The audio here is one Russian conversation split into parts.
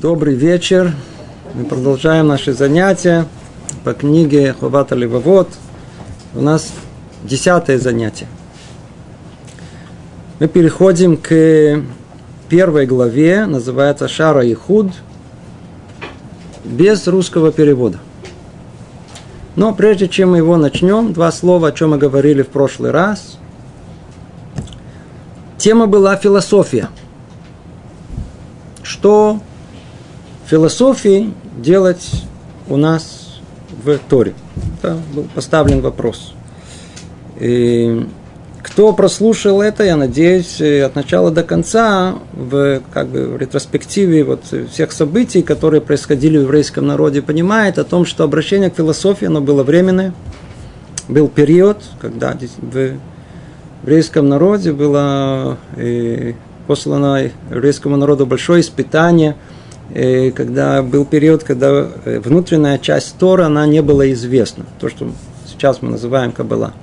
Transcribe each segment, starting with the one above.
Добрый вечер. Мы продолжаем наши занятия по книге Ховата Левовод. У нас десятое занятие. Мы переходим к первой главе, называется Шара и Худ, без русского перевода. Но прежде чем мы его начнем, два слова, о чем мы говорили в прошлый раз. Тема была философия. Что философии делать у нас в Торе? Это был поставлен вопрос. И кто прослушал это, я надеюсь, от начала до конца, в, как бы, в ретроспективе вот всех событий, которые происходили в еврейском народе, понимает о том, что обращение к философии, оно было временное. Был период, когда в еврейском народе было э, послано еврейскому народу большое испытание, э, когда был период, когда э, внутренняя часть Тора, она не была известна. То, что сейчас мы называем Каббала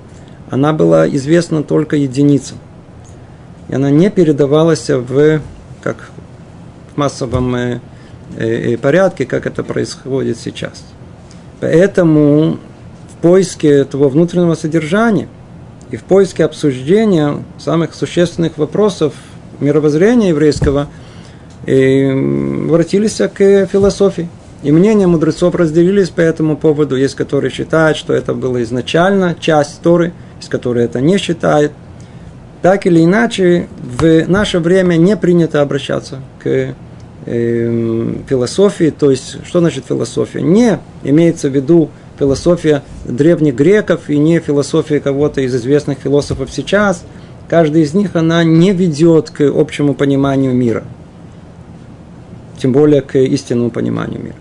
она была известна только единицам. И она не передавалась в, как в массовом э, э, порядке, как это происходит сейчас. Поэтому в поиске этого внутреннего содержания и в поиске обсуждения самых существенных вопросов мировоззрения еврейского э, обратились к философии. И мнения мудрецов разделились по этому поводу. Есть, которые считают, что это было изначально часть Торы, есть, которые это не считают. Так или иначе, в наше время не принято обращаться к э, философии. То есть, что значит философия? Не имеется в виду философия древних греков и не философия кого-то из известных философов сейчас. Каждый из них, она не ведет к общему пониманию мира. Тем более к истинному пониманию мира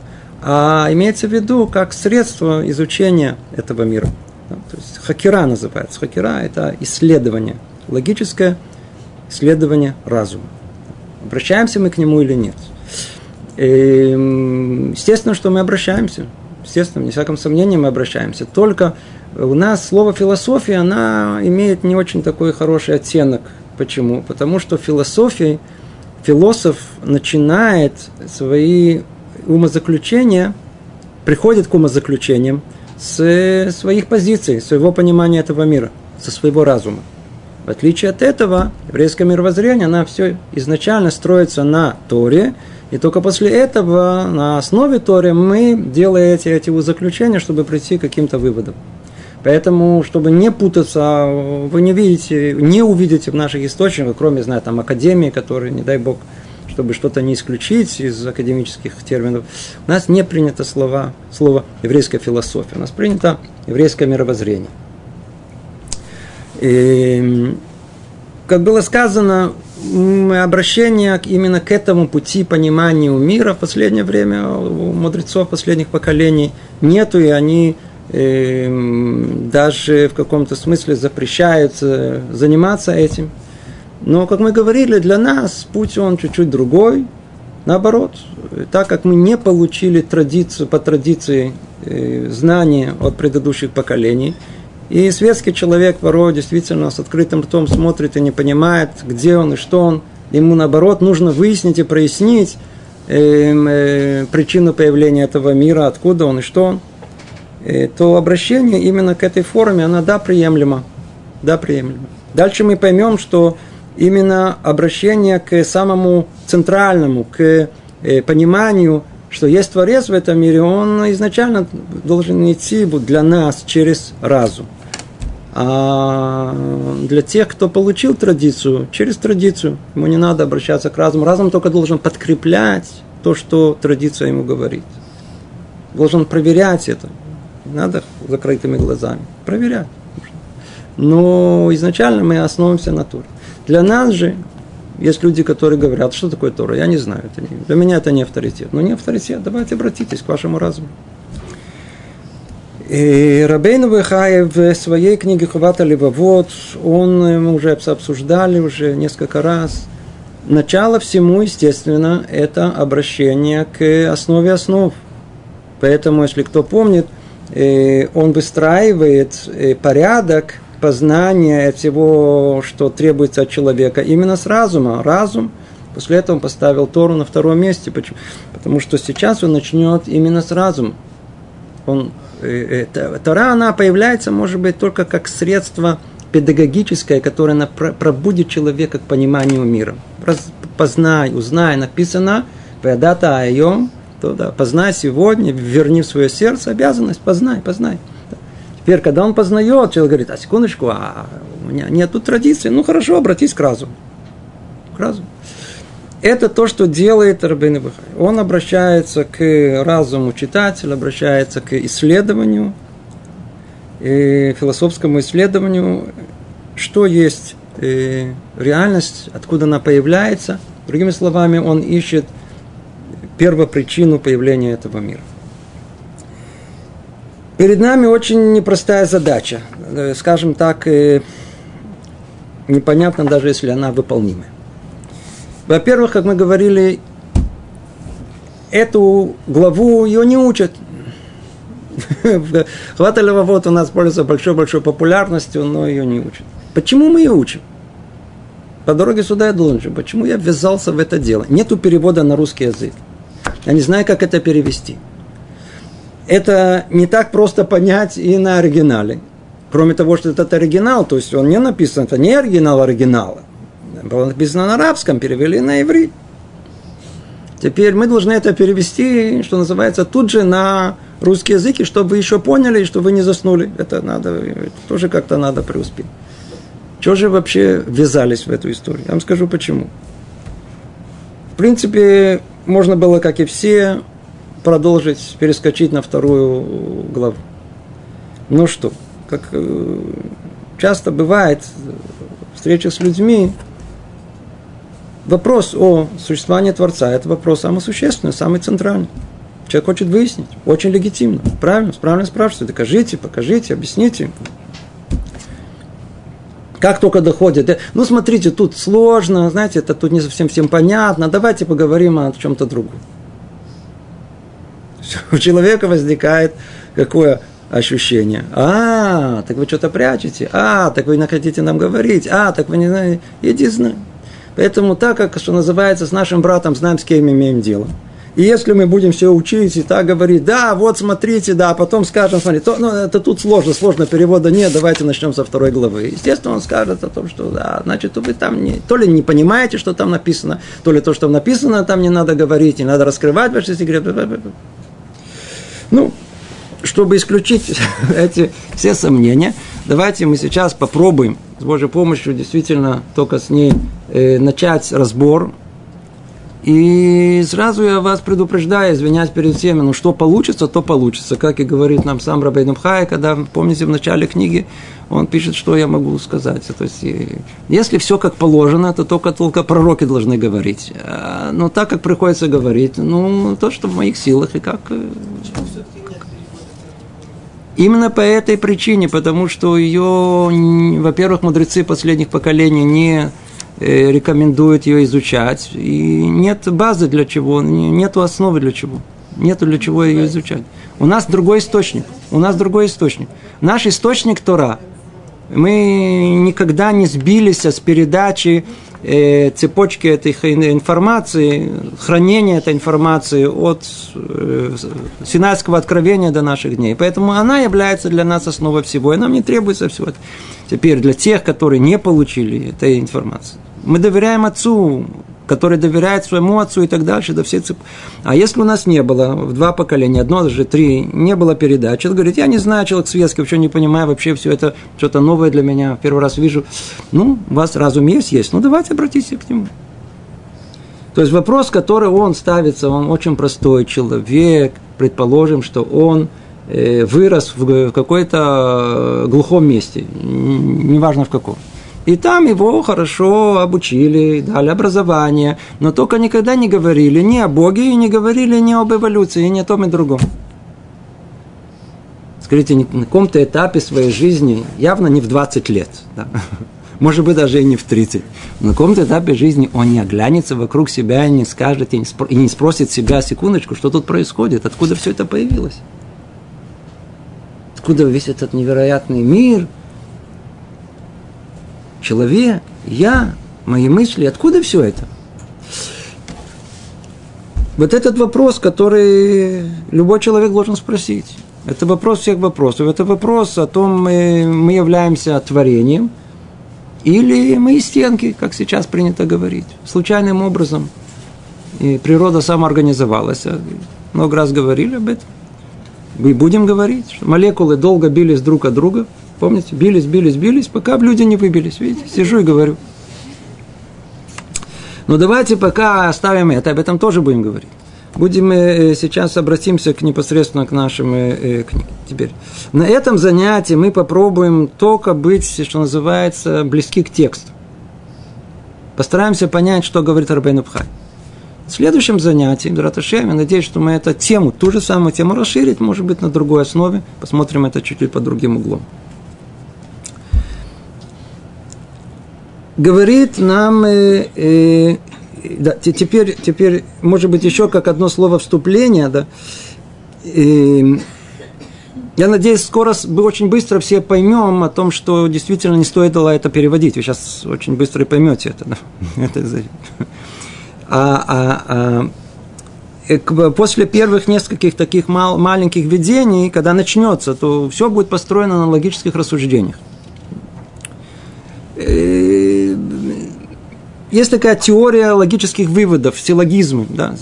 а имеется в виду как средство изучения этого мира. То есть хакера называется. Хакера – это исследование, логическое исследование разума. Обращаемся мы к нему или нет? И, естественно, что мы обращаемся. Естественно, не всяком сомнении мы обращаемся. Только у нас слово философия, она имеет не очень такой хороший оттенок. Почему? Потому что философией философ начинает свои умозаключения, приходит к умозаключениям с своих позиций, своего понимания этого мира, со своего разума. В отличие от этого, еврейское мировоззрение, она все изначально строится на Торе, и только после этого, на основе Торы, мы делаем эти, эти заключения, чтобы прийти к каким-то выводам. Поэтому, чтобы не путаться, вы не видите, не увидите в наших источниках, кроме, знаю, там, академии, которые, не дай Бог, чтобы что-то не исключить из академических терминов, у нас не принято слова, слово еврейская философия, у нас принято еврейское мировоззрение. И, как было сказано, обращение именно к этому пути пониманию мира в последнее время у мудрецов последних поколений нету, и они даже в каком-то смысле запрещают заниматься этим – но, как мы говорили, для нас путь он чуть-чуть другой. Наоборот, так как мы не получили традицию, по традиции э, знания от предыдущих поколений, и светский человек порой действительно с открытым ртом смотрит и не понимает, где он и что он, ему наоборот нужно выяснить и прояснить э, э, причину появления этого мира, откуда он и что он, то обращение именно к этой форме, она да, приемлема. Да, приемлема. Дальше мы поймем, что именно обращение к самому центральному, к э, пониманию, что есть Творец в этом мире, он изначально должен идти для нас через разум. А для тех, кто получил традицию, через традицию, ему не надо обращаться к разуму. Разум только должен подкреплять то, что традиция ему говорит. Должен проверять это. Надо закрытыми глазами. Проверять. Но изначально мы основываемся на Туре. Для нас же есть люди, которые говорят, что такое Тора, я не знаю, это не, для меня это не авторитет. Но не авторитет, давайте обратитесь к вашему разуму. И Рабейн Вехаев в своей книге Хувата Левовод, он, мы уже обсуждали уже несколько раз, начало всему, естественно, это обращение к основе основ. Поэтому, если кто помнит, он выстраивает э, порядок познания всего, что требуется от человека, именно с разума. Разум После этого он поставил Тору на втором месте. Почему? Потому что сейчас он начнет именно с разума. Он, э, э, Тора, она появляется, может быть, только как средство педагогическое, которое пробудит человека к пониманию мира. Раз, познай, узнай, написано, «Ведата айом», то да, познай сегодня, верни в свое сердце обязанность, познай, познай. Теперь, когда он познает, человек говорит, а секундочку, а у меня нет тут традиции, ну хорошо, обратись к разуму. К разуму. Это то, что делает Рабин Бахай. Он обращается к разуму читателя, обращается к исследованию, и философскому исследованию, что есть э, реальность, откуда она появляется. Другими словами, он ищет первопричину появления этого мира. Перед нами очень непростая задача, э, скажем так, э, непонятно даже, если она выполнимая. Во-первых, как мы говорили, эту главу ее не учат. Хвата вот у нас пользуется большой-большой популярностью, но ее не учат. Почему мы ее учим? По дороге сюда я должен. Почему я ввязался в это дело? Нету перевода на русский язык. Я не знаю, как это перевести. Это не так просто понять и на оригинале. Кроме того, что этот оригинал, то есть он не написан, это не оригинал оригинала. Было написано на арабском, перевели на иврит. Теперь мы должны это перевести, что называется, тут же на русский язык, и чтобы вы еще поняли, и чтобы вы не заснули. Это надо, это тоже как-то надо преуспеть. Чего же вообще ввязались в эту историю? Я вам скажу почему. В принципе, можно было, как и все, продолжить, перескочить на вторую главу. Ну что, как э, часто бывает, встреча с людьми, вопрос о существовании Творца – это вопрос самый существенный, самый центральный. Человек хочет выяснить, очень легитимно, правильно, правильно спрашивает, докажите, покажите, объясните. Как только доходит, э, ну смотрите, тут сложно, знаете, это тут не совсем всем понятно, давайте поговорим о чем-то другом. У человека возникает какое ощущение. А, так вы что-то прячете. А, так вы не хотите нам говорить. А, так вы не знаете. Иди знай. Поэтому так, как, что называется, с нашим братом знаем, с кем имеем дело. И если мы будем все учить и так говорить, да, вот смотрите, да, а потом скажем, смотрите, то, ну, это тут сложно, сложно, перевода нет, давайте начнем со второй главы. Естественно, он скажет о том, что, да, значит, вы там не, то ли не понимаете, что там написано, то ли то, что написано, там не надо говорить, не надо раскрывать ваши секреты. Ну, чтобы исключить эти все сомнения, давайте мы сейчас попробуем с Божьей помощью действительно только с ней э, начать разбор. И сразу я вас предупреждаю, извиняюсь перед всеми, ну что получится, то получится. Как и говорит нам сам Рабейн Хай, когда, помните, в начале книги он пишет, что я могу сказать. То есть, если все как положено, то только только пророки должны говорить. А, но так, как приходится говорить, ну, то, что в моих силах, и как... Э, Именно по этой причине, потому что ее, во-первых, мудрецы последних поколений не рекомендуют ее изучать, и нет базы для чего, нет основы для чего, нет для чего ее изучать. У нас другой источник, у нас другой источник. Наш источник Тора. Мы никогда не сбились с передачи э, цепочки этой информации, хранения этой информации от э, Синайского откровения до наших дней. Поэтому она является для нас основой всего, и нам не требуется всего. Теперь для тех, которые не получили этой информации, мы доверяем Отцу, который доверяет своему отцу и так дальше, до всей цеп... А если у нас не было в два поколения, одно, даже три, не было передачи, он говорит, я не знаю, человек светский, вообще не понимаю, вообще все это что-то новое для меня, первый раз вижу. Ну, у вас разум есть, есть, ну давайте обратитесь к нему. То есть вопрос, который он ставится, он очень простой. Человек, предположим, что он э, вырос в какой-то глухом месте, неважно в каком. И там его хорошо обучили, дали образование, но только никогда не говорили ни о Боге, и не говорили ни об эволюции, ни о том и другом. Скажите, на каком-то этапе своей жизни, явно не в 20 лет, да, может быть, даже и не в 30, на каком-то этапе жизни он не оглянется вокруг себя и не скажет, и не спросит себя, секундочку, что тут происходит, откуда все это появилось. Откуда весь этот невероятный мир – человек, я, мои мысли, откуда все это? Вот этот вопрос, который любой человек должен спросить. Это вопрос всех вопросов. Это вопрос о том, мы, мы являемся творением или мы стенки, как сейчас принято говорить, случайным образом. И природа самоорганизовалась. Много раз говорили об этом. Мы будем говорить, что молекулы долго бились друг от друга. Помните, бились, бились, бились, пока люди не выбились. Видите, сижу и говорю. Но давайте пока оставим это, об этом тоже будем говорить. Будем э, сейчас обратимся к непосредственно к нашим э, э, книгам. Теперь на этом занятии мы попробуем только быть, что называется, близки к тексту. Постараемся понять, что говорит Рабейн Пхай. В следующем занятии, Драташем, я надеюсь, что мы эту тему, ту же самую тему расширить, может быть, на другой основе. Посмотрим это чуть-чуть под другим углом. Говорит нам э, э, да, теперь, теперь, может быть, еще как одно слово вступления, да. И, я надеюсь, скоро очень быстро все поймем о том, что действительно не стоит было это переводить. Вы сейчас очень быстро и поймете это. Да? а, а, а, э, после первых нескольких таких мал, маленьких видений, когда начнется, то все будет построено на логических рассуждениях. Э, есть такая теория логических выводов, силлогизмы. Да?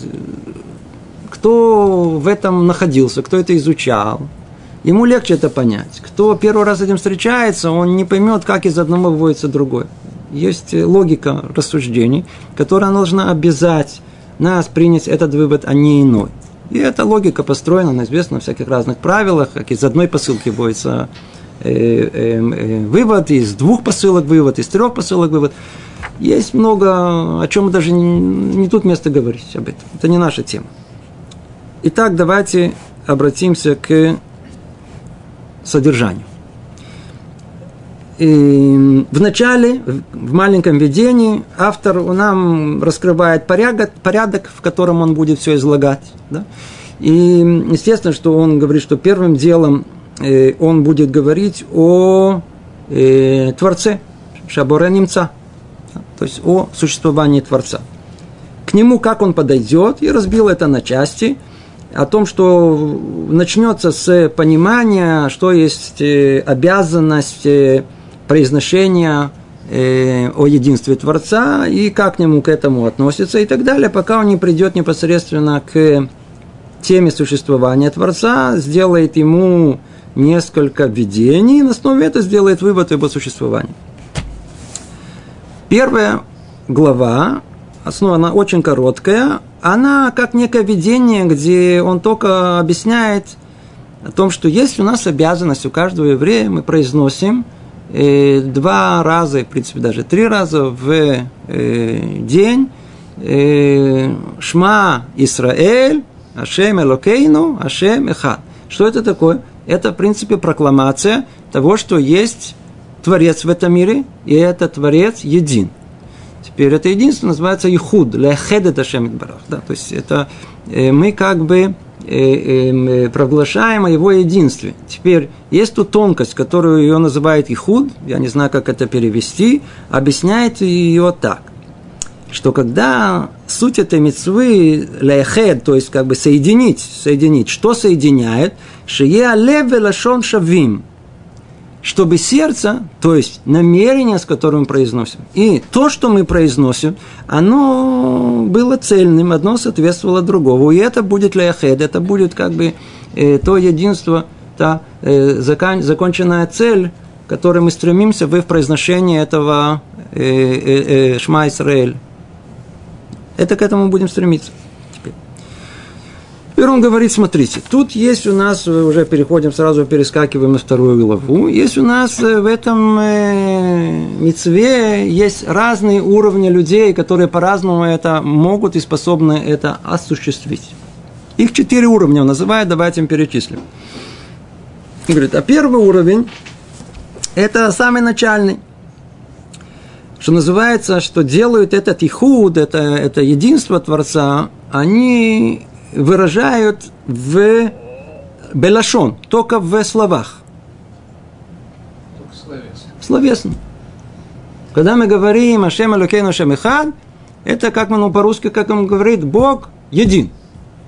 Кто в этом находился, кто это изучал, ему легче это понять. Кто первый раз с этим встречается, он не поймет, как из одного выводится другое. Есть логика рассуждений, которая должна обязать нас принять этот вывод, а не иной. И эта логика построена на известных всяких разных правилах, как из одной посылки вводится э, э, э, вывод, из двух посылок вывод, из трех посылок вывод. Есть много, о чем даже не, не тут место говорить об этом. Это не наша тема. Итак, давайте обратимся к содержанию. И в начале, в маленьком видении, автор нам раскрывает порядок, порядок в котором он будет все излагать. Да? И естественно, что он говорит, что первым делом э, он будет говорить о э, Творце, Шаборе Немца – то есть о существовании Творца. К нему как он подойдет, и разбил это на части, о том, что начнется с понимания, что есть э, обязанность э, произношения э, о единстве Творца и как к нему к этому относится и так далее, пока он не придет непосредственно к теме существования Творца, сделает ему несколько видений, и на основе этого сделает вывод его существовании. Первая глава, основа она очень короткая, она как некое видение, где он только объясняет о том, что есть у нас обязанность у каждого еврея, мы произносим э, два раза, в принципе даже три раза в э, день э, Шма Исраэль, Ашем Элокейну, Ашем Эхад. Что это такое? Это, в принципе, прокламация того, что есть Творец в этом мире, и этот Творец един. Теперь это единство называется Ихуд, Лехед это Барах. Да? То есть это э, мы как бы э, э, провозглашаем о его единстве. Теперь есть тут тонкость, которую ее называют Ихуд, я не знаю, как это перевести, объясняет ее так, что когда суть этой мецвы лехед, то есть как бы соединить, соединить, что соединяет, шие лев велашон шавим, чтобы сердце, то есть намерение, с которым мы произносим, и то, что мы произносим, оно было цельным, одно соответствовало другому. И это будет ляхед, это будет как бы э, то единство, та э, закон, законченная цель, к которой мы стремимся в произношении этого э, э, э, Шма Исраэль. Это к этому будем стремиться. Теперь он говорит, смотрите, тут есть у нас, уже переходим, сразу перескакиваем на вторую главу, есть у нас э, в этом э, мецве, есть разные уровни людей, которые по-разному это могут и способны это осуществить. Их четыре уровня он называет, давайте им перечислим. Он говорит, а первый уровень – это самый начальный что называется, что делают этот ихуд, это, это единство Творца, они выражают в белашон, только в словах. Только словесно. Словесно. Когда мы говорим Ашем Алюкейну Ашем Ихад, это как мы ну, по-русски, как он говорит, Бог един.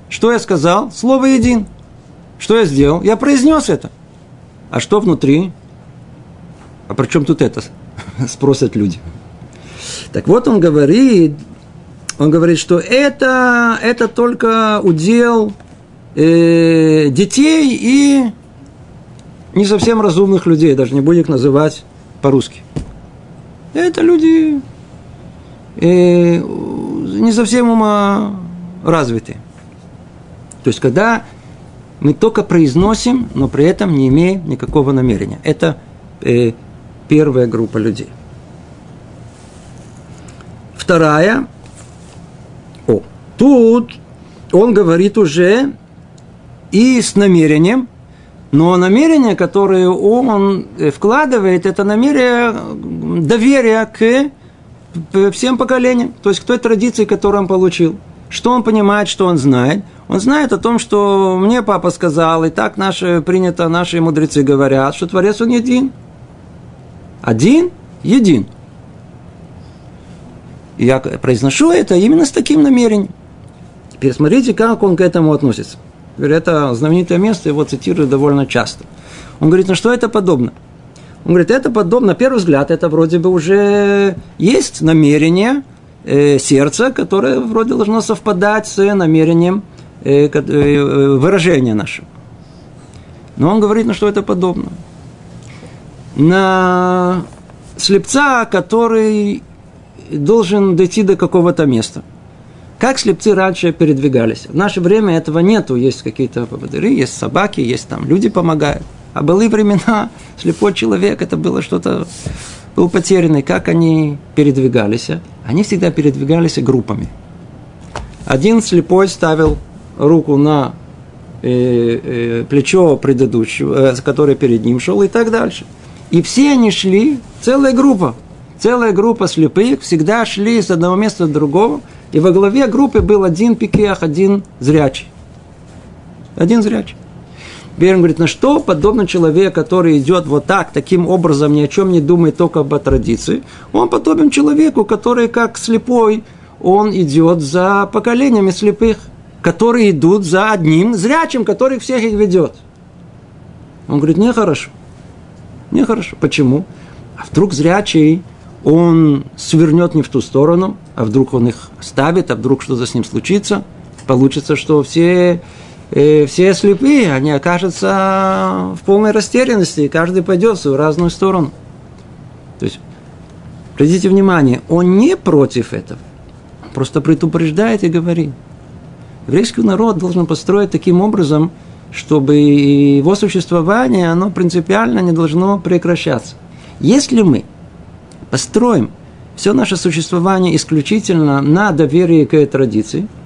Что я сказал? Слово един. Что я сделал? Я произнес это. А что внутри? А при чем тут это? Спросят люди. Так вот он говорит, он говорит, что это, это только удел э, детей и не совсем разумных людей, даже не будем их называть по-русски. Это люди э, не совсем ума развитые. То есть, когда мы только произносим, но при этом не имеем никакого намерения. Это э, первая группа людей. Вторая. О, тут он говорит уже и с намерением, но намерение, которое он вкладывает, это намерение доверия к всем поколениям, то есть к той традиции, которую он получил. Что он понимает, что он знает? Он знает о том, что мне папа сказал, и так наши, принято, наши мудрецы говорят, что Творец он един. Один, един. Я произношу это именно с таким намерением. Теперь смотрите, как он к этому относится. Это знаменитое место, его цитируют довольно часто. Он говорит, ну что это подобно? Он говорит, это подобно, на первый взгляд, это вроде бы уже есть намерение э, сердца, которое вроде должно совпадать с намерением э, э, выражения нашего. Но он говорит, ну что это подобно. На слепца, который должен дойти до какого-то места. Как слепцы раньше передвигались? В наше время этого нету. Есть какие-то поводыри, есть собаки, есть там люди помогают. А были времена, слепой человек, это было что-то, был потерянный. Как они передвигались? Они всегда передвигались группами. Один слепой ставил руку на э, э, плечо предыдущего, э, который перед ним шел, и так дальше. И все они шли, целая группа, целая группа слепых всегда шли с одного места до другого, и во главе группы был один пикех, один зрячий. Один зрячий. Берн говорит, на что подобно человек, который идет вот так, таким образом, ни о чем не думает, только об традиции, он подобен человеку, который как слепой, он идет за поколениями слепых, которые идут за одним зрячим, который всех их ведет. Он говорит, нехорошо. Нехорошо. Почему? А вдруг зрячий, он свернет не в ту сторону, а вдруг он их оставит, а вдруг что-то с ним случится. Получится, что все и все слепые, они окажутся в полной растерянности, и каждый пойдет в свою разную сторону. То есть, обратите внимание, он не против этого, он просто предупреждает и говорит. Еврейский народ должен построить таким образом, чтобы его существование, оно принципиально не должно прекращаться. Если мы построим все наше существование исключительно на доверии к традиции –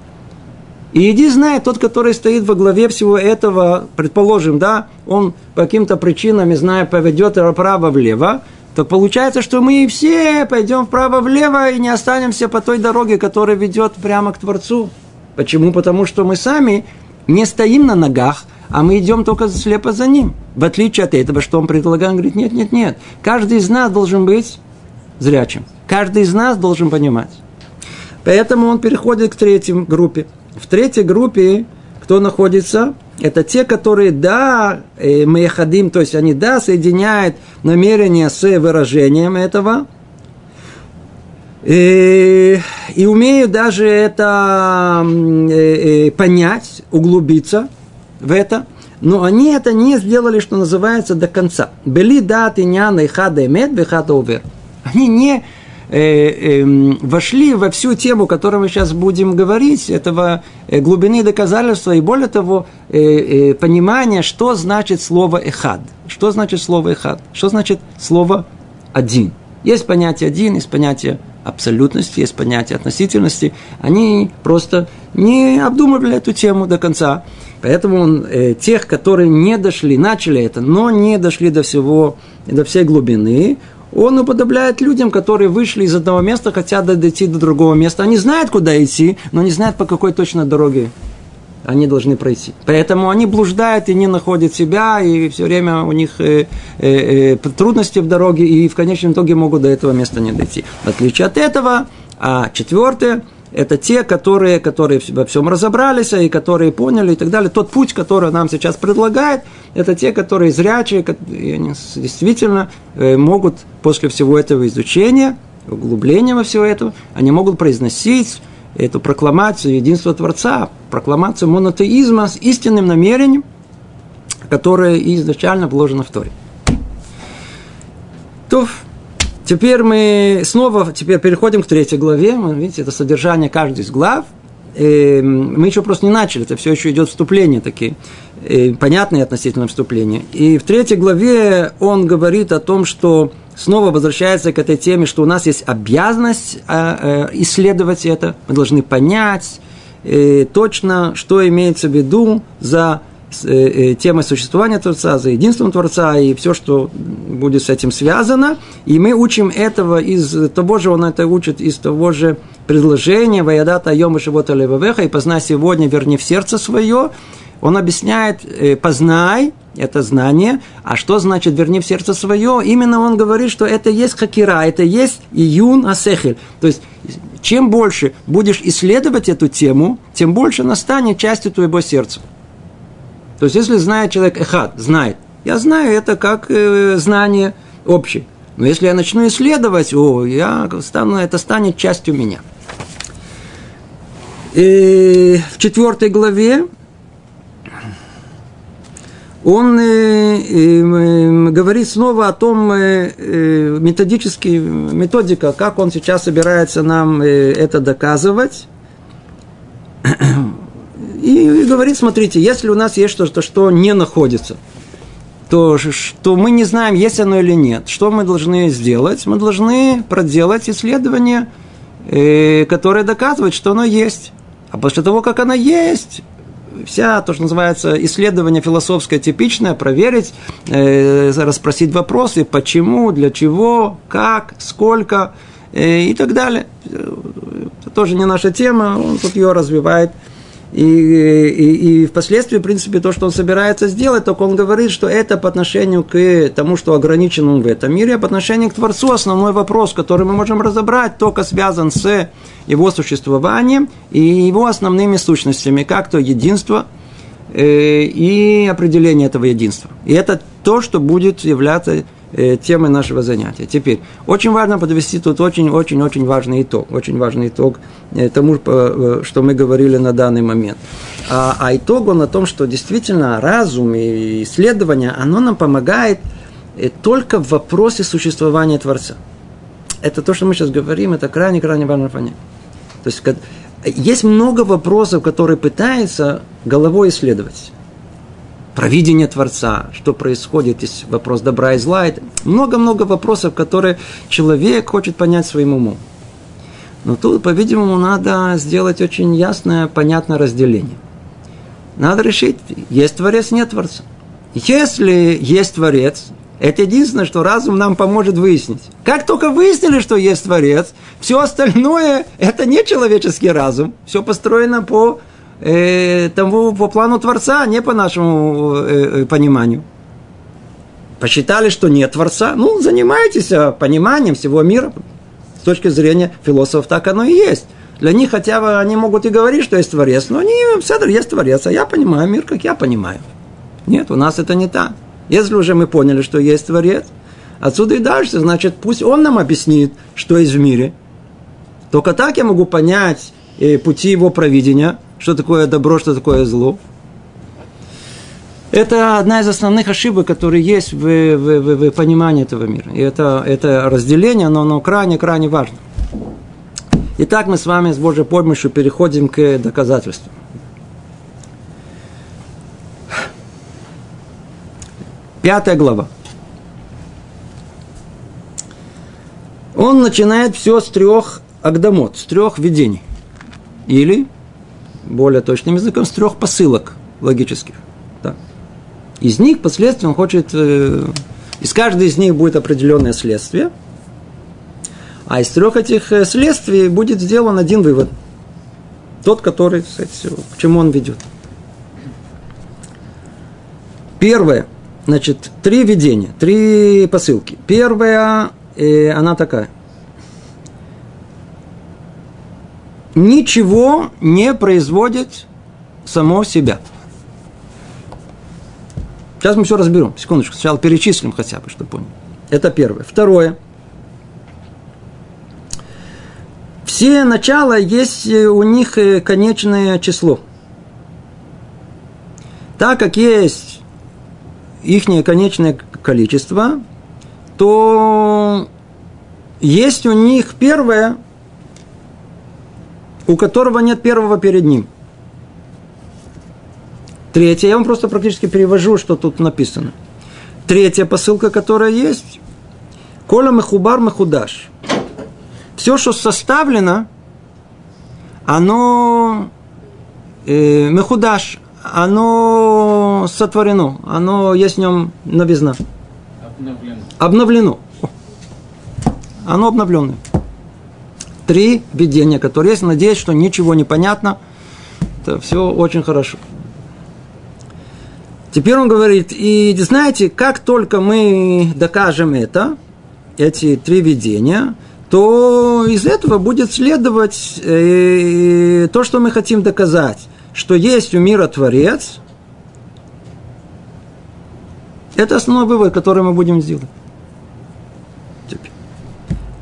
и иди знай, тот, который стоит во главе всего этого, предположим, да, он по каким-то причинам, не знаю, поведет вправо-влево, то получается, что мы все пойдем вправо-влево и не останемся по той дороге, которая ведет прямо к Творцу. Почему? Потому что мы сами не стоим на ногах, а мы идем только слепо за ним. В отличие от этого, что он предлагает, он говорит, нет, нет, нет. Каждый из нас должен быть зрячим. Каждый из нас должен понимать. Поэтому он переходит к третьей группе – в третьей группе кто находится? Это те, которые да, э, маяхадим, то есть они да, соединяют намерение с выражением этого, и, э, и умеют даже это э, понять, углубиться в это, но они это не сделали, что называется, до конца. Бели даты няна и хада эмет бехата увер. Они не э, э, вошли во всю тему, о которой мы сейчас будем говорить, этого э, глубины доказательства и более того, э, э, понимания, что значит слово «эхад». Что значит слово «эхад»? Что значит слово «один»? Есть понятие «один», есть понятие абсолютности, есть понятие относительности. Они просто не обдумывали эту тему до конца. Поэтому э, тех, которые не дошли, начали это, но не дошли до всего, до всей глубины, он уподобляет людям, которые вышли из одного места, хотят дойти до другого места. Они знают, куда идти, но не знают, по какой точно дороге они должны пройти. Поэтому они блуждают и не находят себя, и все время у них э, э, э, трудности в дороге, и в конечном итоге могут до этого места не дойти. В отличие от этого, а четвертое, это те, которые, которые во всем разобрались, и которые поняли и так далее. Тот путь, который нам сейчас предлагает, это те, которые зрячие, они действительно э, могут после всего этого изучения, углубления во все это, они могут произносить эту прокламацию единства Творца, прокламацию монотеизма с истинным намерением, которое изначально вложено в Торе. То Теперь мы снова теперь переходим к третьей главе. Видите, это содержание каждой из глав. И мы еще просто не начали, это все еще идет вступление такие, понятные относительно вступления. И в третьей главе он говорит о том, что снова возвращается к этой теме, что у нас есть обязанность а, э, исследовать это, мы должны понять э, точно, что имеется в виду за Э, э, темой существования Творца, за единством Творца и все, что будет с этим связано. И мы учим этого из того же, он это учит из того же предложения «Ваядата йом живота левавеха» и «Познай сегодня, верни в сердце свое». Он объясняет э, «познай», это знание, а что значит «верни в сердце свое»? Именно он говорит, что это есть хакира, это есть июн асехель. То есть, чем больше будешь исследовать эту тему, тем больше она станет частью твоего сердца. То есть, если знает человек эхад, знает, я знаю это как э, знание общее. Но если я начну исследовать, о, я стану, это станет частью меня. И в четвертой главе он э, э, говорит снова о том э, э, методически, методика, как он сейчас собирается нам э, это доказывать. И, и говорит, смотрите, если у нас есть что-то, что не находится, то что мы не знаем, есть оно или нет. Что мы должны сделать? Мы должны проделать исследование, э, которое доказывает, что оно есть. А после того, как оно есть, вся то, что называется исследование философское типичное, проверить, э, расспросить вопросы, почему, для чего, как, сколько э, и так далее. Это тоже не наша тема, он тут ее развивает и, и, и впоследствии, в принципе, то, что он собирается сделать, только он говорит, что это по отношению к тому, что ограничен он в этом мире, а по отношению к Творцу основной вопрос, который мы можем разобрать, только связан с его существованием и его основными сущностями, как то единство и определение этого единства. И это то, что будет являться Э, темы нашего занятия. Теперь, очень важно подвести тут очень-очень-очень важный итог. Очень важный итог э, тому, э, что мы говорили на данный момент. А, а итог он о том, что действительно разум и исследование, оно нам помогает только в вопросе существования Творца. Это то, что мы сейчас говорим, это крайне-крайне важно понять. То есть, есть много вопросов, которые пытаются головой исследовать провидение Творца, что происходит, есть вопрос добра и зла. Много-много вопросов, которые человек хочет понять своим умом. Но тут, по-видимому, надо сделать очень ясное, понятное разделение. Надо решить, есть Творец, нет Творца. Если есть Творец, это единственное, что разум нам поможет выяснить. Как только выяснили, что есть Творец, все остальное – это не человеческий разум. Все построено по э, тому, по плану Творца, а не по нашему э, э, пониманию. Посчитали, что нет Творца, ну, занимайтесь э, пониманием всего мира. С точки зрения философов так оно и есть. Для них хотя бы они могут и говорить, что есть Творец, но они, все есть Творец, а я понимаю мир, как я понимаю. Нет, у нас это не так. Если уже мы поняли, что есть Творец, отсюда и дальше, значит, пусть Он нам объяснит, что есть в мире. Только так я могу понять э, пути Его провидения – что такое добро, что такое зло. Это одна из основных ошибок, которые есть в, в, в, в понимании этого мира. И это, это разделение, но оно крайне-крайне важно. Итак, мы с вами с Божьей помощью переходим к доказательству. Пятая глава. Он начинает все с трех агдамот, с трех видений. Или более точным языком, с трех посылок логических. Да. Из них впоследствии он хочет, э, из каждой из них будет определенное следствие, а из трех этих э, следствий будет сделан один вывод. Тот, который, кстати, к чему он ведет. Первое, значит, три видения, три посылки. Первая, э, она такая – ничего не производит само себя. Сейчас мы все разберем. Секундочку. Сначала перечислим хотя бы, чтобы поняли. Это первое. Второе. Все начала есть у них э, конечное число. Так как есть их конечное количество, то есть у них первое, у которого нет первого перед ним. Третье, я вам просто практически перевожу, что тут написано. Третья посылка, которая есть, Кола Мехубар Мехудаш. Все, что составлено, оно э, Мехудаш, оно сотворено, оно есть в нем новизна. Обновлено. Обновлено. Оно обновленное. Три видения, которые есть. Надеюсь, что ничего не понятно. Это все очень хорошо. Теперь он говорит, и знаете, как только мы докажем это, эти три видения, то из этого будет следовать э, то, что мы хотим доказать, что есть у мира Творец. Это основной вывод, который мы будем сделать. Теперь.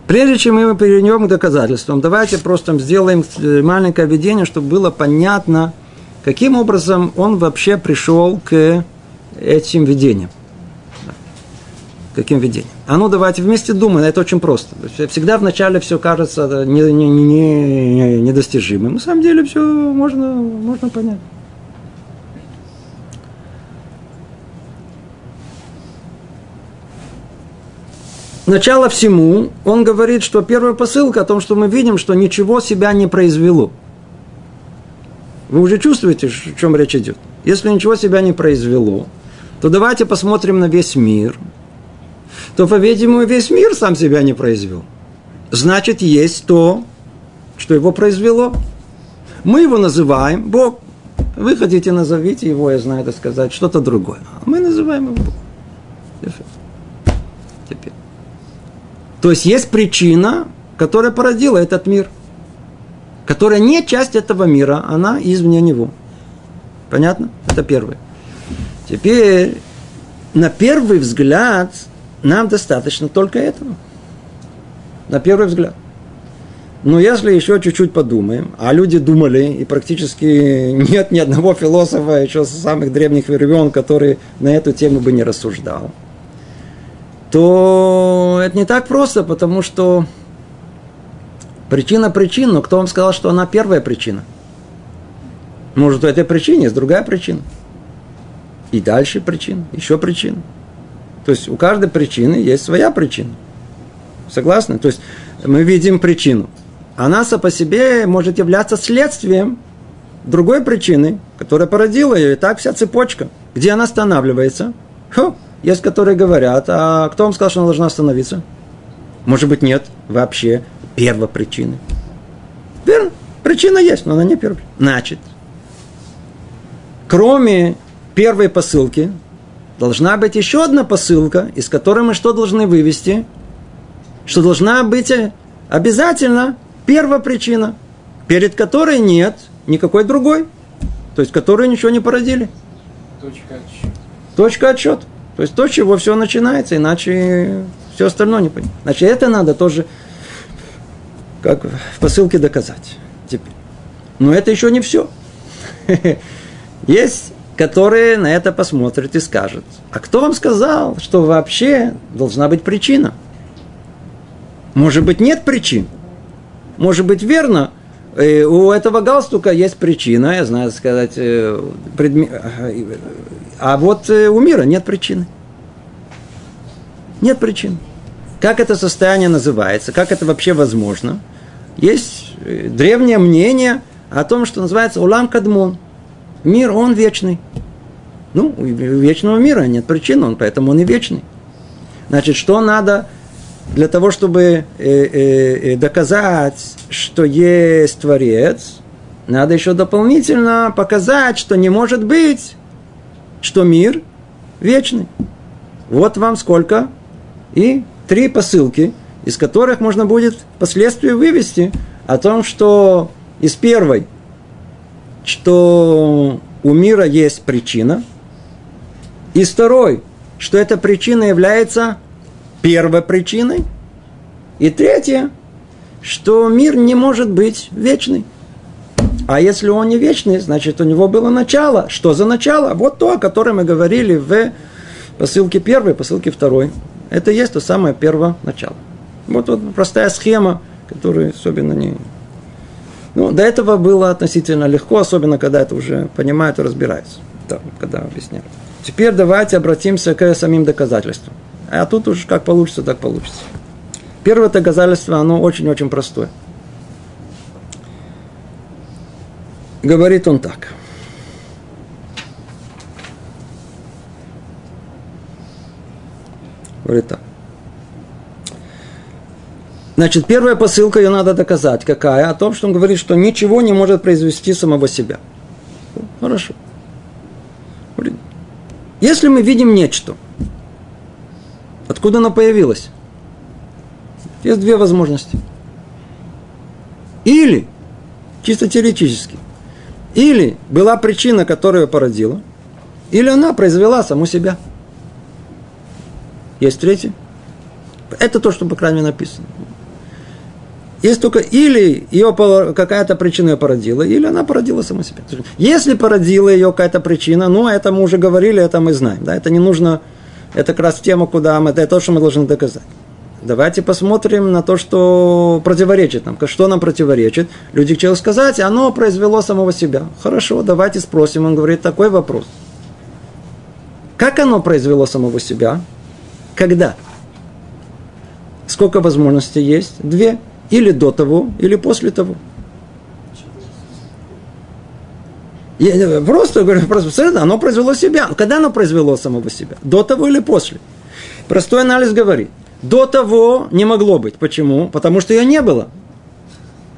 Прежде чем мы перейдем к доказательствам, давайте просто сделаем маленькое введение, чтобы было понятно, каким образом он вообще пришел к этим видениям. Каким видением? А ну давайте вместе думаем, это очень просто. Всегда вначале все кажется недостижимым. Не, не. На самом деле все можно, можно понять. Начало всему, он говорит, что первая посылка о том, что мы видим, что ничего себя не произвело. Вы уже чувствуете, о чем речь идет? Если ничего себя не произвело, то давайте посмотрим на весь мир. То, по-видимому, весь мир сам себя не произвел. Значит, есть то, что его произвело. Мы его называем Бог. Вы хотите, назовите его, я знаю, это сказать, что-то другое. Мы называем его Бог. То есть есть причина, которая породила этот мир, которая не часть этого мира, она извне него. Понятно? Это первое. Теперь, на первый взгляд, нам достаточно только этого. На первый взгляд. Но если еще чуть-чуть подумаем, а люди думали, и практически нет ни одного философа еще с самых древних времен, который на эту тему бы не рассуждал, то это не так просто, потому что причина причин, но кто вам сказал, что она первая причина? Может, у этой причины есть другая причина. И дальше причина, еще причина. То есть у каждой причины есть своя причина. Согласны? То есть мы видим причину. Она сама по себе может являться следствием другой причины, которая породила ее. И так вся цепочка. Где она останавливается? Фу, есть, которые говорят, а кто вам сказал, что она должна остановиться? Может быть, нет вообще первопричины. Верно? Причина есть, но она не первая. Значит, кроме первой посылки должна быть еще одна посылка, из которой мы что должны вывести? Что должна быть обязательно первая причина, перед которой нет никакой другой, то есть которую ничего не породили. Точка отсчета. Точка отсчета. То есть то, чего все начинается, иначе все остальное не понятно. Значит, это надо тоже как в посылке доказать. Теперь. Но это еще не все. Есть которые на это посмотрят и скажут, а кто вам сказал, что вообще должна быть причина? Может быть, нет причин. Может быть, верно, э, у этого галстука есть причина, я знаю сказать, э, предме... а вот э, у мира нет причины. Нет причин. Как это состояние называется, как это вообще возможно? Есть древнее мнение о том, что называется улам кадмон – Мир, он вечный. Ну, у вечного мира нет причин, он, поэтому он и вечный. Значит, что надо для того, чтобы э, э, э, доказать, что есть Творец, надо еще дополнительно показать, что не может быть, что мир вечный. Вот вам сколько. И три посылки, из которых можно будет впоследствии вывести о том, что из первой, что у мира есть причина, из второй, что эта причина является первой причиной, и третье, что мир не может быть вечный. А если он не вечный, значит у него было начало. Что за начало? Вот то, о котором мы говорили в посылке первой, посылке второй. Это есть то самое первое начало. Вот, вот простая схема, которая особенно не... Ну, до этого было относительно легко, особенно когда это уже понимают и разбираются. Да, когда объясняют. Теперь давайте обратимся к самим доказательствам. А тут уж как получится, так получится. Первое доказательство, оно очень-очень простое. Говорит он так. Говорит так. Значит, первая посылка, ее надо доказать. Какая? О том, что он говорит, что ничего не может произвести самого себя. Хорошо. Если мы видим нечто, откуда оно появилось? Есть две возможности. Или, чисто теоретически, или была причина, которая породила, или она произвела саму себя. Есть третье. Это то, что, по крайней мере, написано. Есть только или ее какая-то причина ее породила, или она породила саму себя. Если породила ее какая-то причина, ну, это мы уже говорили, это мы знаем. Да? Это не нужно, это как раз тема, куда мы, это то, что мы должны доказать. Давайте посмотрим на то, что противоречит нам. Что нам противоречит? Люди хотели сказать, оно произвело самого себя. Хорошо, давайте спросим. Он говорит такой вопрос. Как оно произвело самого себя? Когда? Сколько возможностей есть? Две. Или до того, или после того. Я просто говорю, просто, оно произвело себя. Когда оно произвело самого себя? До того или после? Простой анализ говорит. До того не могло быть. Почему? Потому что ее не было.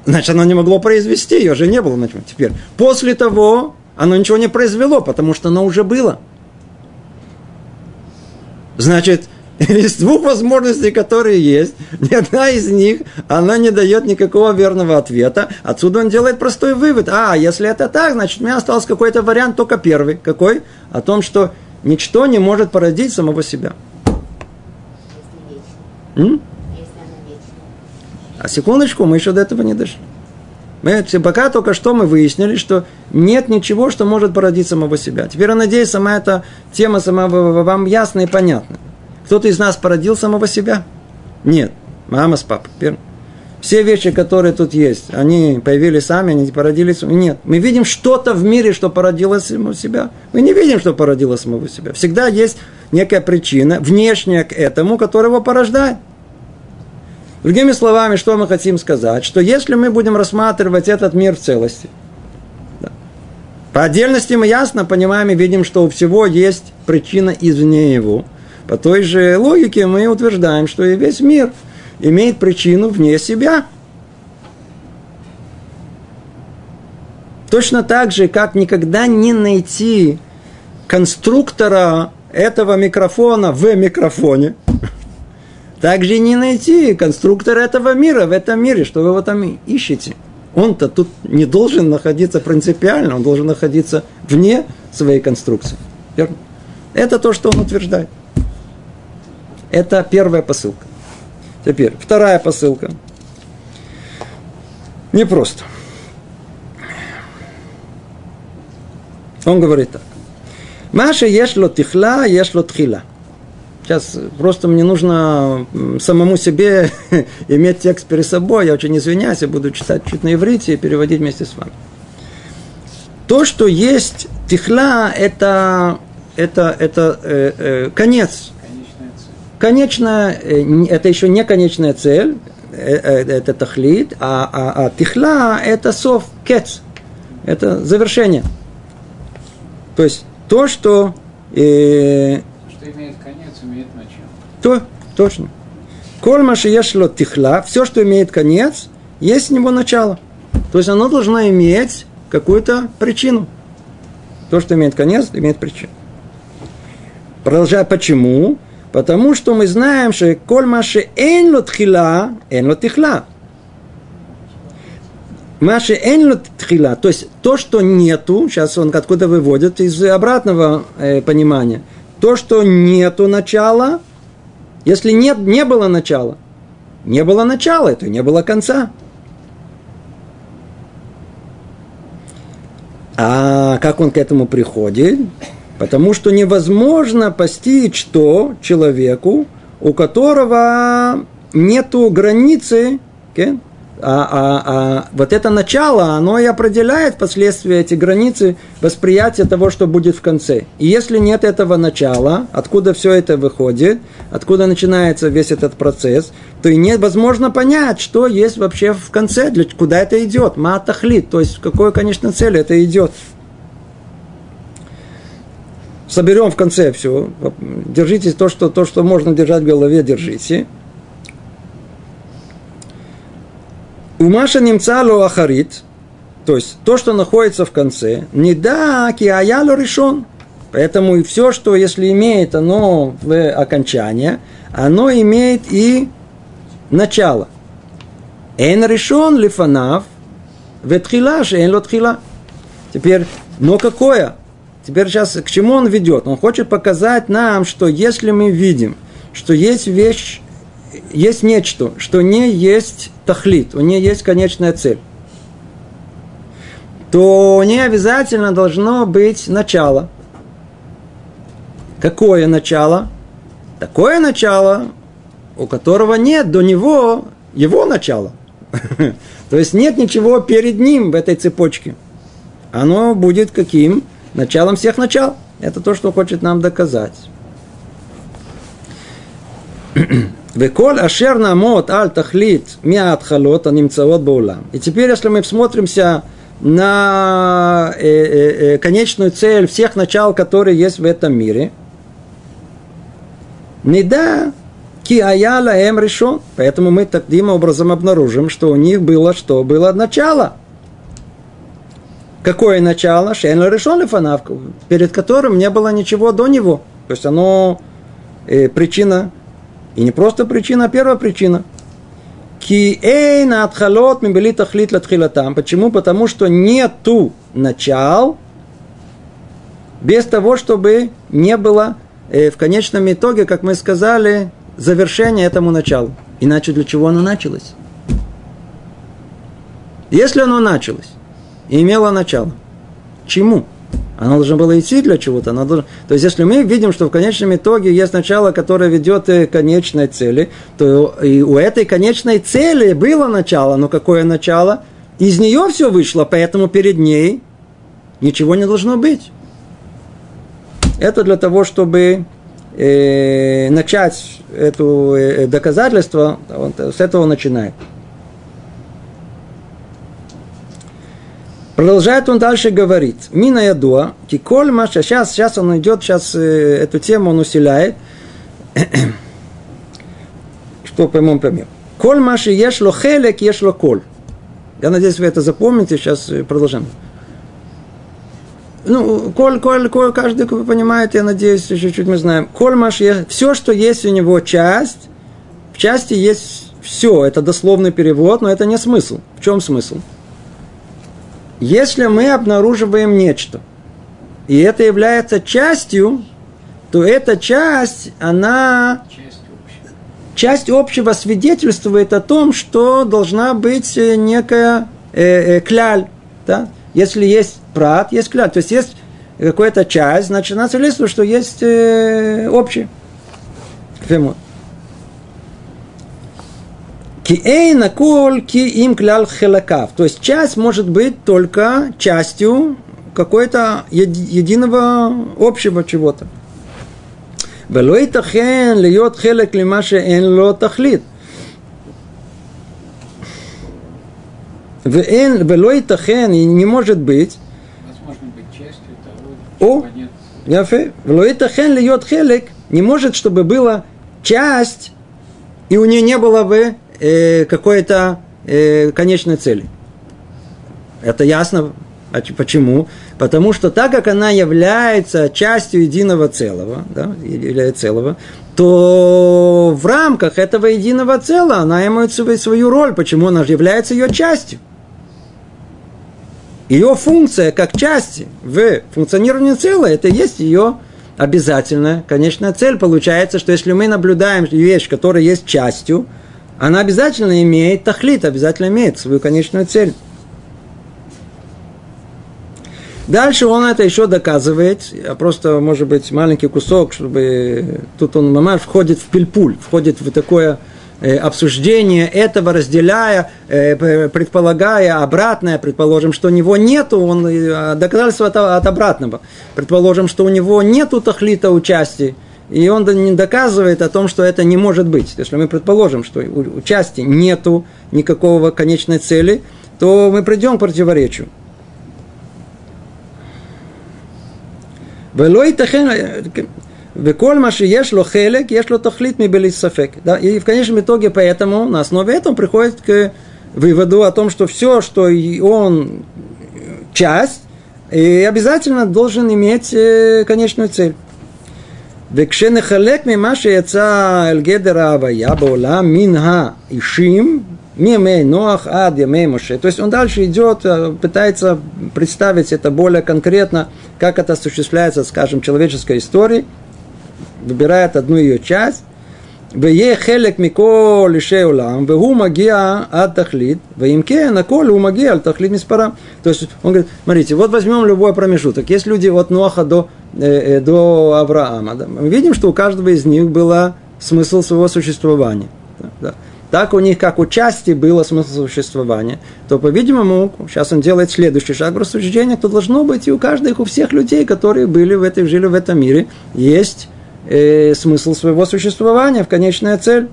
Значит, оно не могло произвести, ее же не было. Значит, теперь, после того оно ничего не произвело, потому что оно уже было. Значит, из двух возможностей, которые есть, ни одна из них, она не дает никакого верного ответа. Отсюда он делает простой вывод. А, если это так, значит, у меня остался какой-то вариант, только первый. Какой? О том, что ничто не может породить самого себя. М? А секундочку, мы еще до этого не дошли. Мы, пока только что мы выяснили, что нет ничего, что может породить самого себя. Теперь, я надеюсь, сама эта тема сама вам ясна и понятна. Кто-то из нас породил самого себя? Нет. Мама с папой. Верно? Все вещи, которые тут есть, они появились сами, они породились. Нет. Мы видим что-то в мире, что породило самого себя. Мы не видим, что породило самого себя. Всегда есть некая причина, внешняя к этому, которая его порождает. Другими словами, что мы хотим сказать? Что если мы будем рассматривать этот мир в целости, да, по отдельности мы ясно понимаем и видим, что у всего есть причина извне его. По той же логике мы утверждаем, что и весь мир имеет причину вне себя. Точно так же, как никогда не найти конструктора этого микрофона в микрофоне, также не найти конструктора этого мира в этом мире, что вы его там ищете. Он-то тут не должен находиться принципиально, он должен находиться вне своей конструкции. Верно? Это то, что он утверждает. Это первая посылка. Теперь, вторая посылка. Непросто. Он говорит так. Маша ешло тихла, ешло тхила. Сейчас просто мне нужно самому себе иметь текст перед собой. Я очень извиняюсь, я буду читать чуть на иврите и переводить вместе с вами. То, что есть тихла, это, это, это э, э, конец. Конечная, э, это еще не конечная цель, э, э, это тахлит, а, а, а тихла – это сов, кец, это завершение. То есть то, что э, то, точно. Коль ешло тихла, все, что имеет конец, есть у него начало. То есть оно должно иметь какую-то причину. То, что имеет конец, имеет причину. Продолжая, почему? Потому что мы знаем, что коль маши эн ло тхила, эн ло тихла. Маши энлю тхила, то есть то, что нету, сейчас он откуда выводит из обратного э, понимания, то, что нету начала, если нет, не было начала, не было начала, то не было конца. А как он к этому приходит? Потому что невозможно постичь то человеку, у которого нету границы, okay? а, а, а вот это начало, оно и определяет впоследствии эти границы восприятия того, что будет в конце. И если нет этого начала, откуда все это выходит, откуда начинается весь этот процесс, то и невозможно понять, что есть вообще в конце, для, куда это идет, матахлит, то есть в какой, конечно, цели это идет. Соберем в конце все. Держите то, что, то, что можно держать в голове, держите. У Маша немца ахарит, то есть то, что находится в конце, не да киаяло решен. Поэтому и все, что если имеет оно в окончание, оно имеет и начало. Эн решен лифанав, ветхила, эн лотхила. Теперь, но какое? Теперь сейчас к чему он ведет? Он хочет показать нам, что если мы видим, что есть вещь, есть нечто, что не есть тахлит, у нее есть конечная цель, то у нее обязательно должно быть начало. Какое начало? Такое начало, у которого нет до него его начала. То есть нет ничего перед ним в этой цепочке. Оно будет каким? Началом всех начал. Это то, что хочет нам доказать. Веколь ашер намот аль тахлит миатхалот анимцавот баулам. И теперь, если мы всмотримся на э, э, э, конечную цель всех начал, которые есть в этом мире, не да, ки аяла эм решен. Поэтому мы таким образом обнаружим, что у них было что? Было начало. Какое начало? Шейн решен фанавку, перед которым не было ничего до него. То есть оно э, причина и не просто причина, а первая причина. Ки эйна отхалот мибели тахлит латхилатам. Почему? Потому что нету начал без того, чтобы не было э, в конечном итоге, как мы сказали, завершения этому началу. Иначе для чего оно началось? Если оно началось имело начало, чему? Оно должно было идти для чего-то. Должно... То есть, если мы видим, что в конечном итоге есть начало, которое ведет к конечной цели, то и у этой конечной цели было начало. Но какое начало? Из нее все вышло, поэтому перед ней ничего не должно быть. Это для того, чтобы э, начать это э, доказательство, он с этого начинает. Продолжает он дальше говорить. Мина ядуа, киколь маша, сейчас, сейчас он идет, сейчас э, эту тему он усиляет. Что поймем пример. Коль маши ешь ло хелек, ешь ло коль. Я надеюсь, вы это запомните, сейчас э, продолжим. Ну, коль, коль, коль, каждый понимает, я надеюсь, чуть-чуть мы знаем. Коль маш, все, что есть у него часть, в части есть все. Это дословный перевод, но это не смысл. В чем смысл? Если мы обнаруживаем нечто, и это является частью, то эта часть, она часть общего свидетельствует о том, что должна быть э, некая э, э, кляль. Да? Если есть прат, есть кляль. То есть есть какая-то часть, значит, она свидетельствует, что есть э, общее. эйна коль ки им клял хелакав. То есть часть может быть только частью какой-то единого общего чего-то. ולא ייתכן להיות חלק למה שאין לו תכלית. ואין, ולא ייתכן, не может быть. О, יפה. ולא ייתכן להיות חלק, не может, чтобы была часть, и у нее не было бы э, какой-то э, конечной цели. Это ясно. А почему? Потому что так как она является частью единого целого, да, или целого, то в рамках этого единого целого она имеет свою роль. Почему она же является ее частью? Ее функция как части в функционировании целого, это и есть ее обязательная конечная цель. Получается, что если мы наблюдаем вещь, которая есть частью, она обязательно имеет тахлит, обязательно имеет свою конечную цель. Дальше он это еще доказывает, а просто, может быть, маленький кусок, чтобы тут он мамаш входит в пильпуль, входит в такое э, обсуждение этого, разделяя, э, предполагая обратное, предположим, что у него нету, он э, доказательство от, от обратного, предположим, что у него нету тахлита участия, и он доказывает о том, что это не может быть. Если мы предположим, что у части нету никакого конечной цели, то мы придем к противоречию. Веколь э, маши ешь ло хелек, ешь ло тохлит И в конечном итоге поэтому на основе этого приходит к выводу о том, что все, что он э, часть, и обязательно должен иметь э, конечную цель. וכשנחלק ממה שיצא אל גדר ההוויה בעולם מן האישים Миме Ноах ад Яме Моше. То есть он дальше идет, э, пытается представить это более конкретно, как это осуществляется, скажем, человеческой истории, выбирает одну ее часть, ויהיה חלק מכל אישי עולם, והוא מגיע עד תכלית, ואם כן, הכל הוא מגיע על תכלית מספרם. То есть он говорит, смотрите, вот возьмем любой промежуток. Есть люди от Ноаха до, э, Э, э, до Авраама. Да? Мы видим, что у каждого из них был смысл своего существования. Да, да. Так у них, как у части, было смысл существования, то, по-видимому, сейчас он делает следующий шаг рассуждения, то должно быть и у каждых, у всех людей, которые были в этой, жили в этом мире, есть э, смысл своего существования, в конечная цель.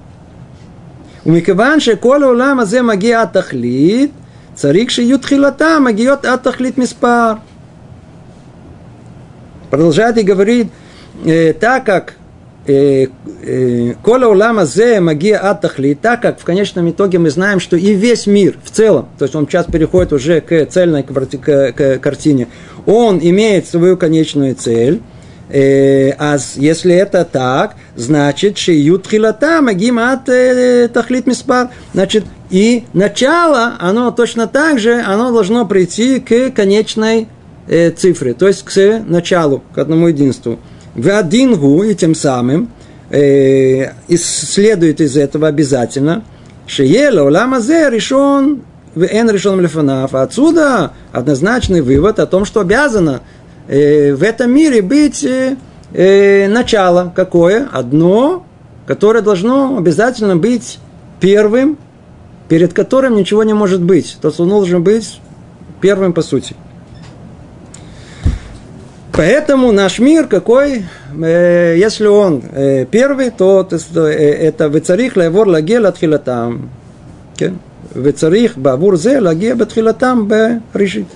У Микеванши кола улама зе магия атахлит, царикши ютхилата магиот атахлит миспар. Продолжает и говорит, э, так как Кола улама зе магия от так как в конечном итоге мы знаем, что и весь мир в целом, то есть он сейчас переходит уже к цельной картине, он имеет свою конечную цель, а если это так, значит, шиют хилата магим от тахлит миспар. Значит, и начало, оно точно так же, оно должно прийти к конечной цифре, то есть к началу, к одному единству. Вадингу, и тем самым э, следует из этого обязательно, Шеела улама-зе решен эн решен лефанав. Отсюда однозначный вывод о том, что обязано э, в этом мире быть э, э, начало какое? Одно, которое должно обязательно быть первым, перед которым ничего не может быть. То есть он должен быть первым по сути. Поэтому наш мир какой, э, если он э, первый, то э, это «Вецарих лаевор лаге латхилатам». «Вецарих бавур зе лаге батхилатам бе решит».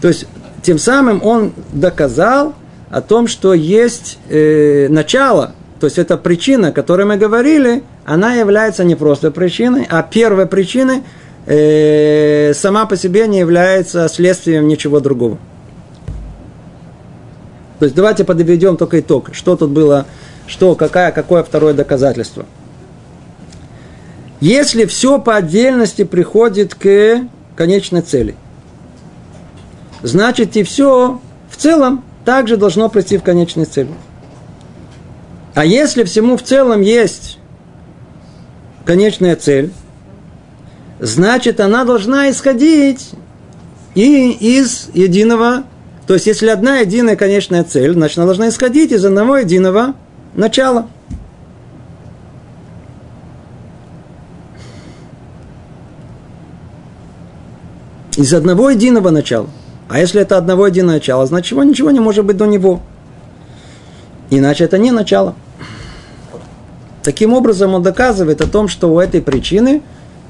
То есть, тем самым он доказал о том, что есть начало, то есть эта причина, о которой мы говорили, она является не просто причиной, а первой причиной э, сама по себе не является следствием ничего другого. То есть давайте подведем только итог. Что тут было, что, какая, какое второе доказательство. Если все по отдельности приходит к конечной цели, значит и все в целом также должно прийти в конечной цели. А если всему в целом есть конечная цель, значит она должна исходить и из единого то есть, если одна единая конечная цель, значит, она должна исходить из одного единого начала. Из одного единого начала. А если это одного единого начала, значит, чего ничего не может быть до него. Иначе это не начало. Таким образом, он доказывает о том, что у этой причины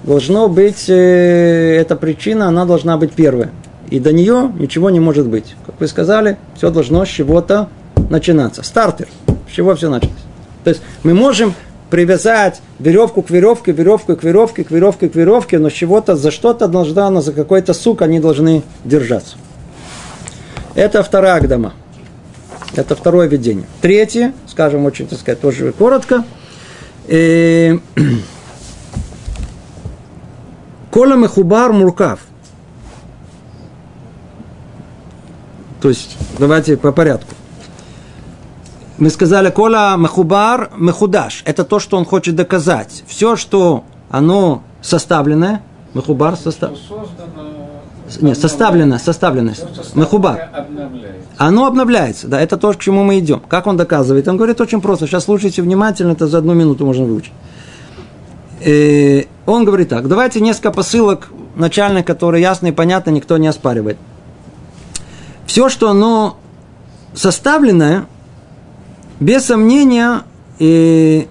должно быть, э, эта причина, она должна быть первая и до нее ничего не может быть. Как вы сказали, все должно с чего-то начинаться. Стартер, с чего все началось. То есть мы можем привязать веревку к веревке, веревку к веревке, к веревке к веревке, но с чего-то за что-то должна, но за какой-то сук они должны держаться. Это вторая агдама. Это второе видение. Третье, скажем очень, так сказать, тоже коротко. Э, Кола Мехубар Муркав – То есть, давайте по порядку. Мы сказали, кола махубар махудаш. Это то, что он хочет доказать. Все, что оно составленное, махубар состав... Нет, составлено, составлено. Махубар. Оно обновляется. Да, это то, к чему мы идем. Как он доказывает? Он говорит очень просто. Сейчас слушайте внимательно, это за одну минуту можно выучить. И э, он говорит так. Давайте несколько посылок начальных, которые ясно и понятно, никто не оспаривает. Все, что оно составленное, без сомнения, и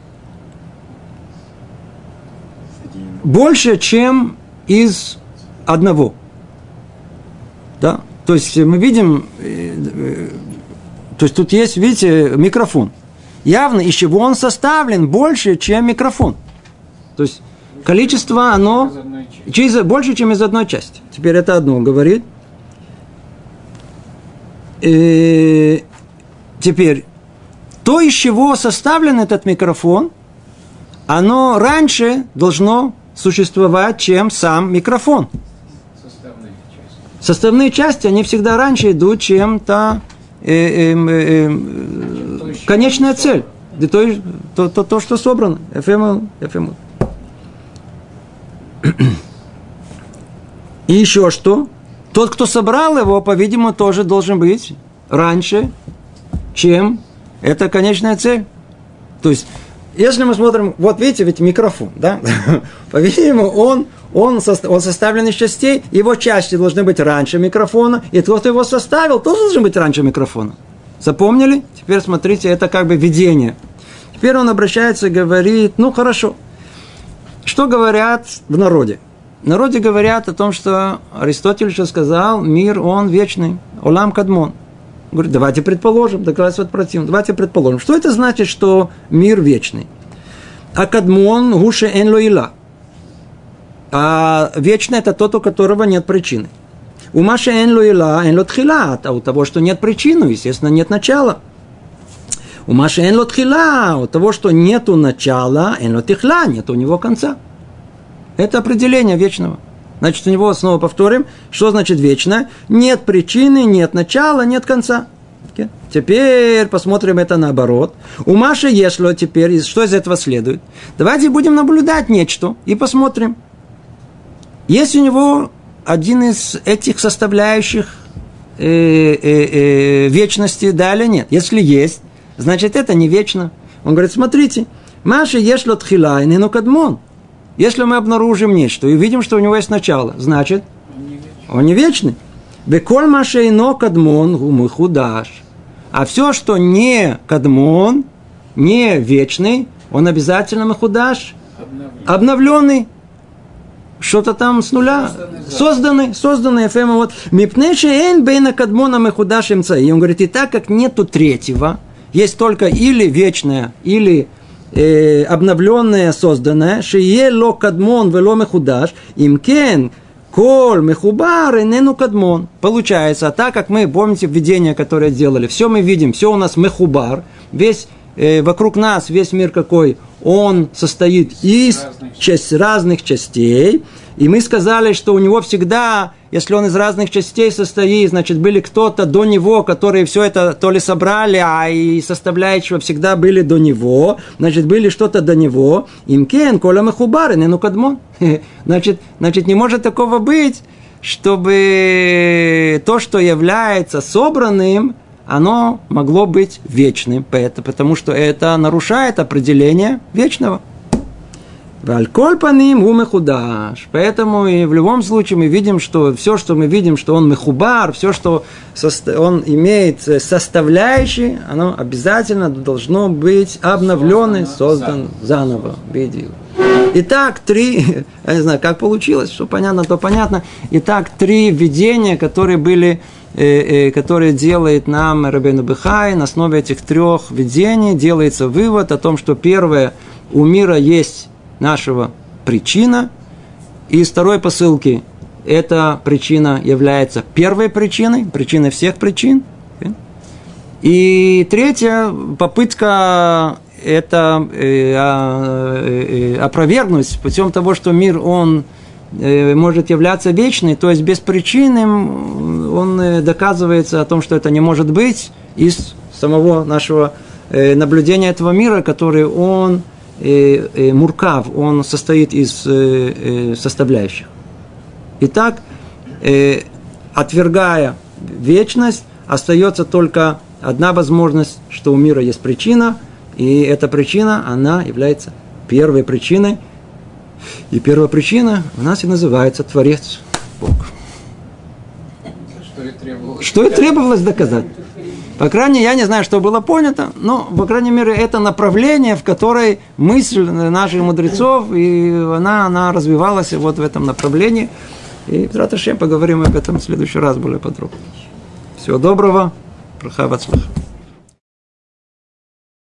больше, чем из одного. Да? То есть мы видим, э, э, то есть тут есть, видите, микрофон. Явно, из чего он составлен больше, чем микрофон. То есть количество, оно через, больше, чем из одной части. Теперь это одно говорит. И теперь, то, из чего составлен этот микрофон, оно раньше должно существовать, чем сам микрофон. Составные части. Составные части, они всегда раньше идут, чем та э, э, э, э, конечная цель. То, то, то, то, что собрано. FML, FML. И еще что? Тот, кто собрал его, по-видимому, тоже должен быть раньше, чем это конечная цель. То есть, если мы смотрим, вот видите, ведь микрофон, да? По-видимому, он, он, он составлен из частей, его части должны быть раньше микрофона, и тот, кто его составил, тоже должен быть раньше микрофона. Запомнили? Теперь смотрите, это как бы видение. Теперь он обращается и говорит, ну хорошо, что говорят в народе? Народе говорят о том, что Аристотель еще сказал, мир, он вечный, олам кадмон. Говорит, давайте предположим, доказывает противно. Давайте предположим. Что это значит, что мир вечный? А кадмон гуше эн лоила. А вечный это тот, у которого нет причины. У Маши эн лоила, эн лотхила, а у того, что нет причины, естественно, нет начала. У Маши эн лотхила, у того, что нету начала, эн лотихла, нет у него конца. Это определение вечного. Значит, у него снова повторим, что значит вечно? Нет причины, нет начала, нет конца. Теперь посмотрим это наоборот. У Маши ешло теперь, что из этого следует? Давайте будем наблюдать нечто и посмотрим. Есть у него один из этих составляющих э, э, э, вечности, да или нет? Если есть, значит это не вечно. Он говорит, смотрите, Маша ешло тхила и не кадмон. Если мы обнаружим нечто и видим, что у него есть начало, значит, он не вечный. Беколь машейно кадмон гумы худаш. А все, что не кадмон, не вечный, он обязательно махудаш, обновленный. Что-то там с нуля. Созданный, созданный ФМ. Вот. Мипнеши эйн бейна кадмона махудаш И он говорит, и так как нету третьего, есть только или вечное, или э, обновленное, созданное, шие ло кадмон вело мехудаш, имкен кол мехубар инену кадмон. Получается, так как мы, помните введение, которое делали, все мы видим, все у нас мехубар, весь э, вокруг нас, весь мир какой, он состоит из разных, часть, разных частей, и мы сказали, что у него всегда, если он из разных частей состоит, значит, были кто-то до него, которые все это то ли собрали, а и составляющего всегда были до него, значит, были что-то до него. Имкен, коля махубары, не ну кадмон. Значит, значит, не может такого быть, чтобы то, что является собранным, оно могло быть вечным, потому что это нарушает определение вечного. Вальколь по ним у мехудаш. Поэтому и в любом случае мы видим, что все, что мы видим, что он мехубар, все, что он имеет составляющие, оно обязательно должно быть обновленное, создан заново. Видел. Итак, три, я не знаю, как получилось, что понятно, то понятно. Итак, три видения, которые были, которые делает нам Рабейну Бехай, на основе этих трех видений делается вывод о том, что первое, у мира есть нашего причина. И второй посылки эта причина является первой причиной, причиной всех причин. И третья попытка это э, а, э, опровергнуть путем того, что мир, он э, может являться вечной, то есть без причины он э, доказывается о том, что это не может быть из самого нашего э, наблюдения этого мира, который он муркав, он состоит из составляющих. Итак, отвергая вечность, остается только одна возможность, что у мира есть причина, и эта причина, она является первой причиной. И первая причина у нас и называется Творец, Бог. Что и требовалось, что и требовалось доказать. По крайней мере, я не знаю, что было понято, но, по крайней мере, это направление, в которой мысль наших мудрецов, и она, она развивалась вот в этом направлении. И в Раташем поговорим об этом в следующий раз более подробно. Всего доброго. Прохавацлах.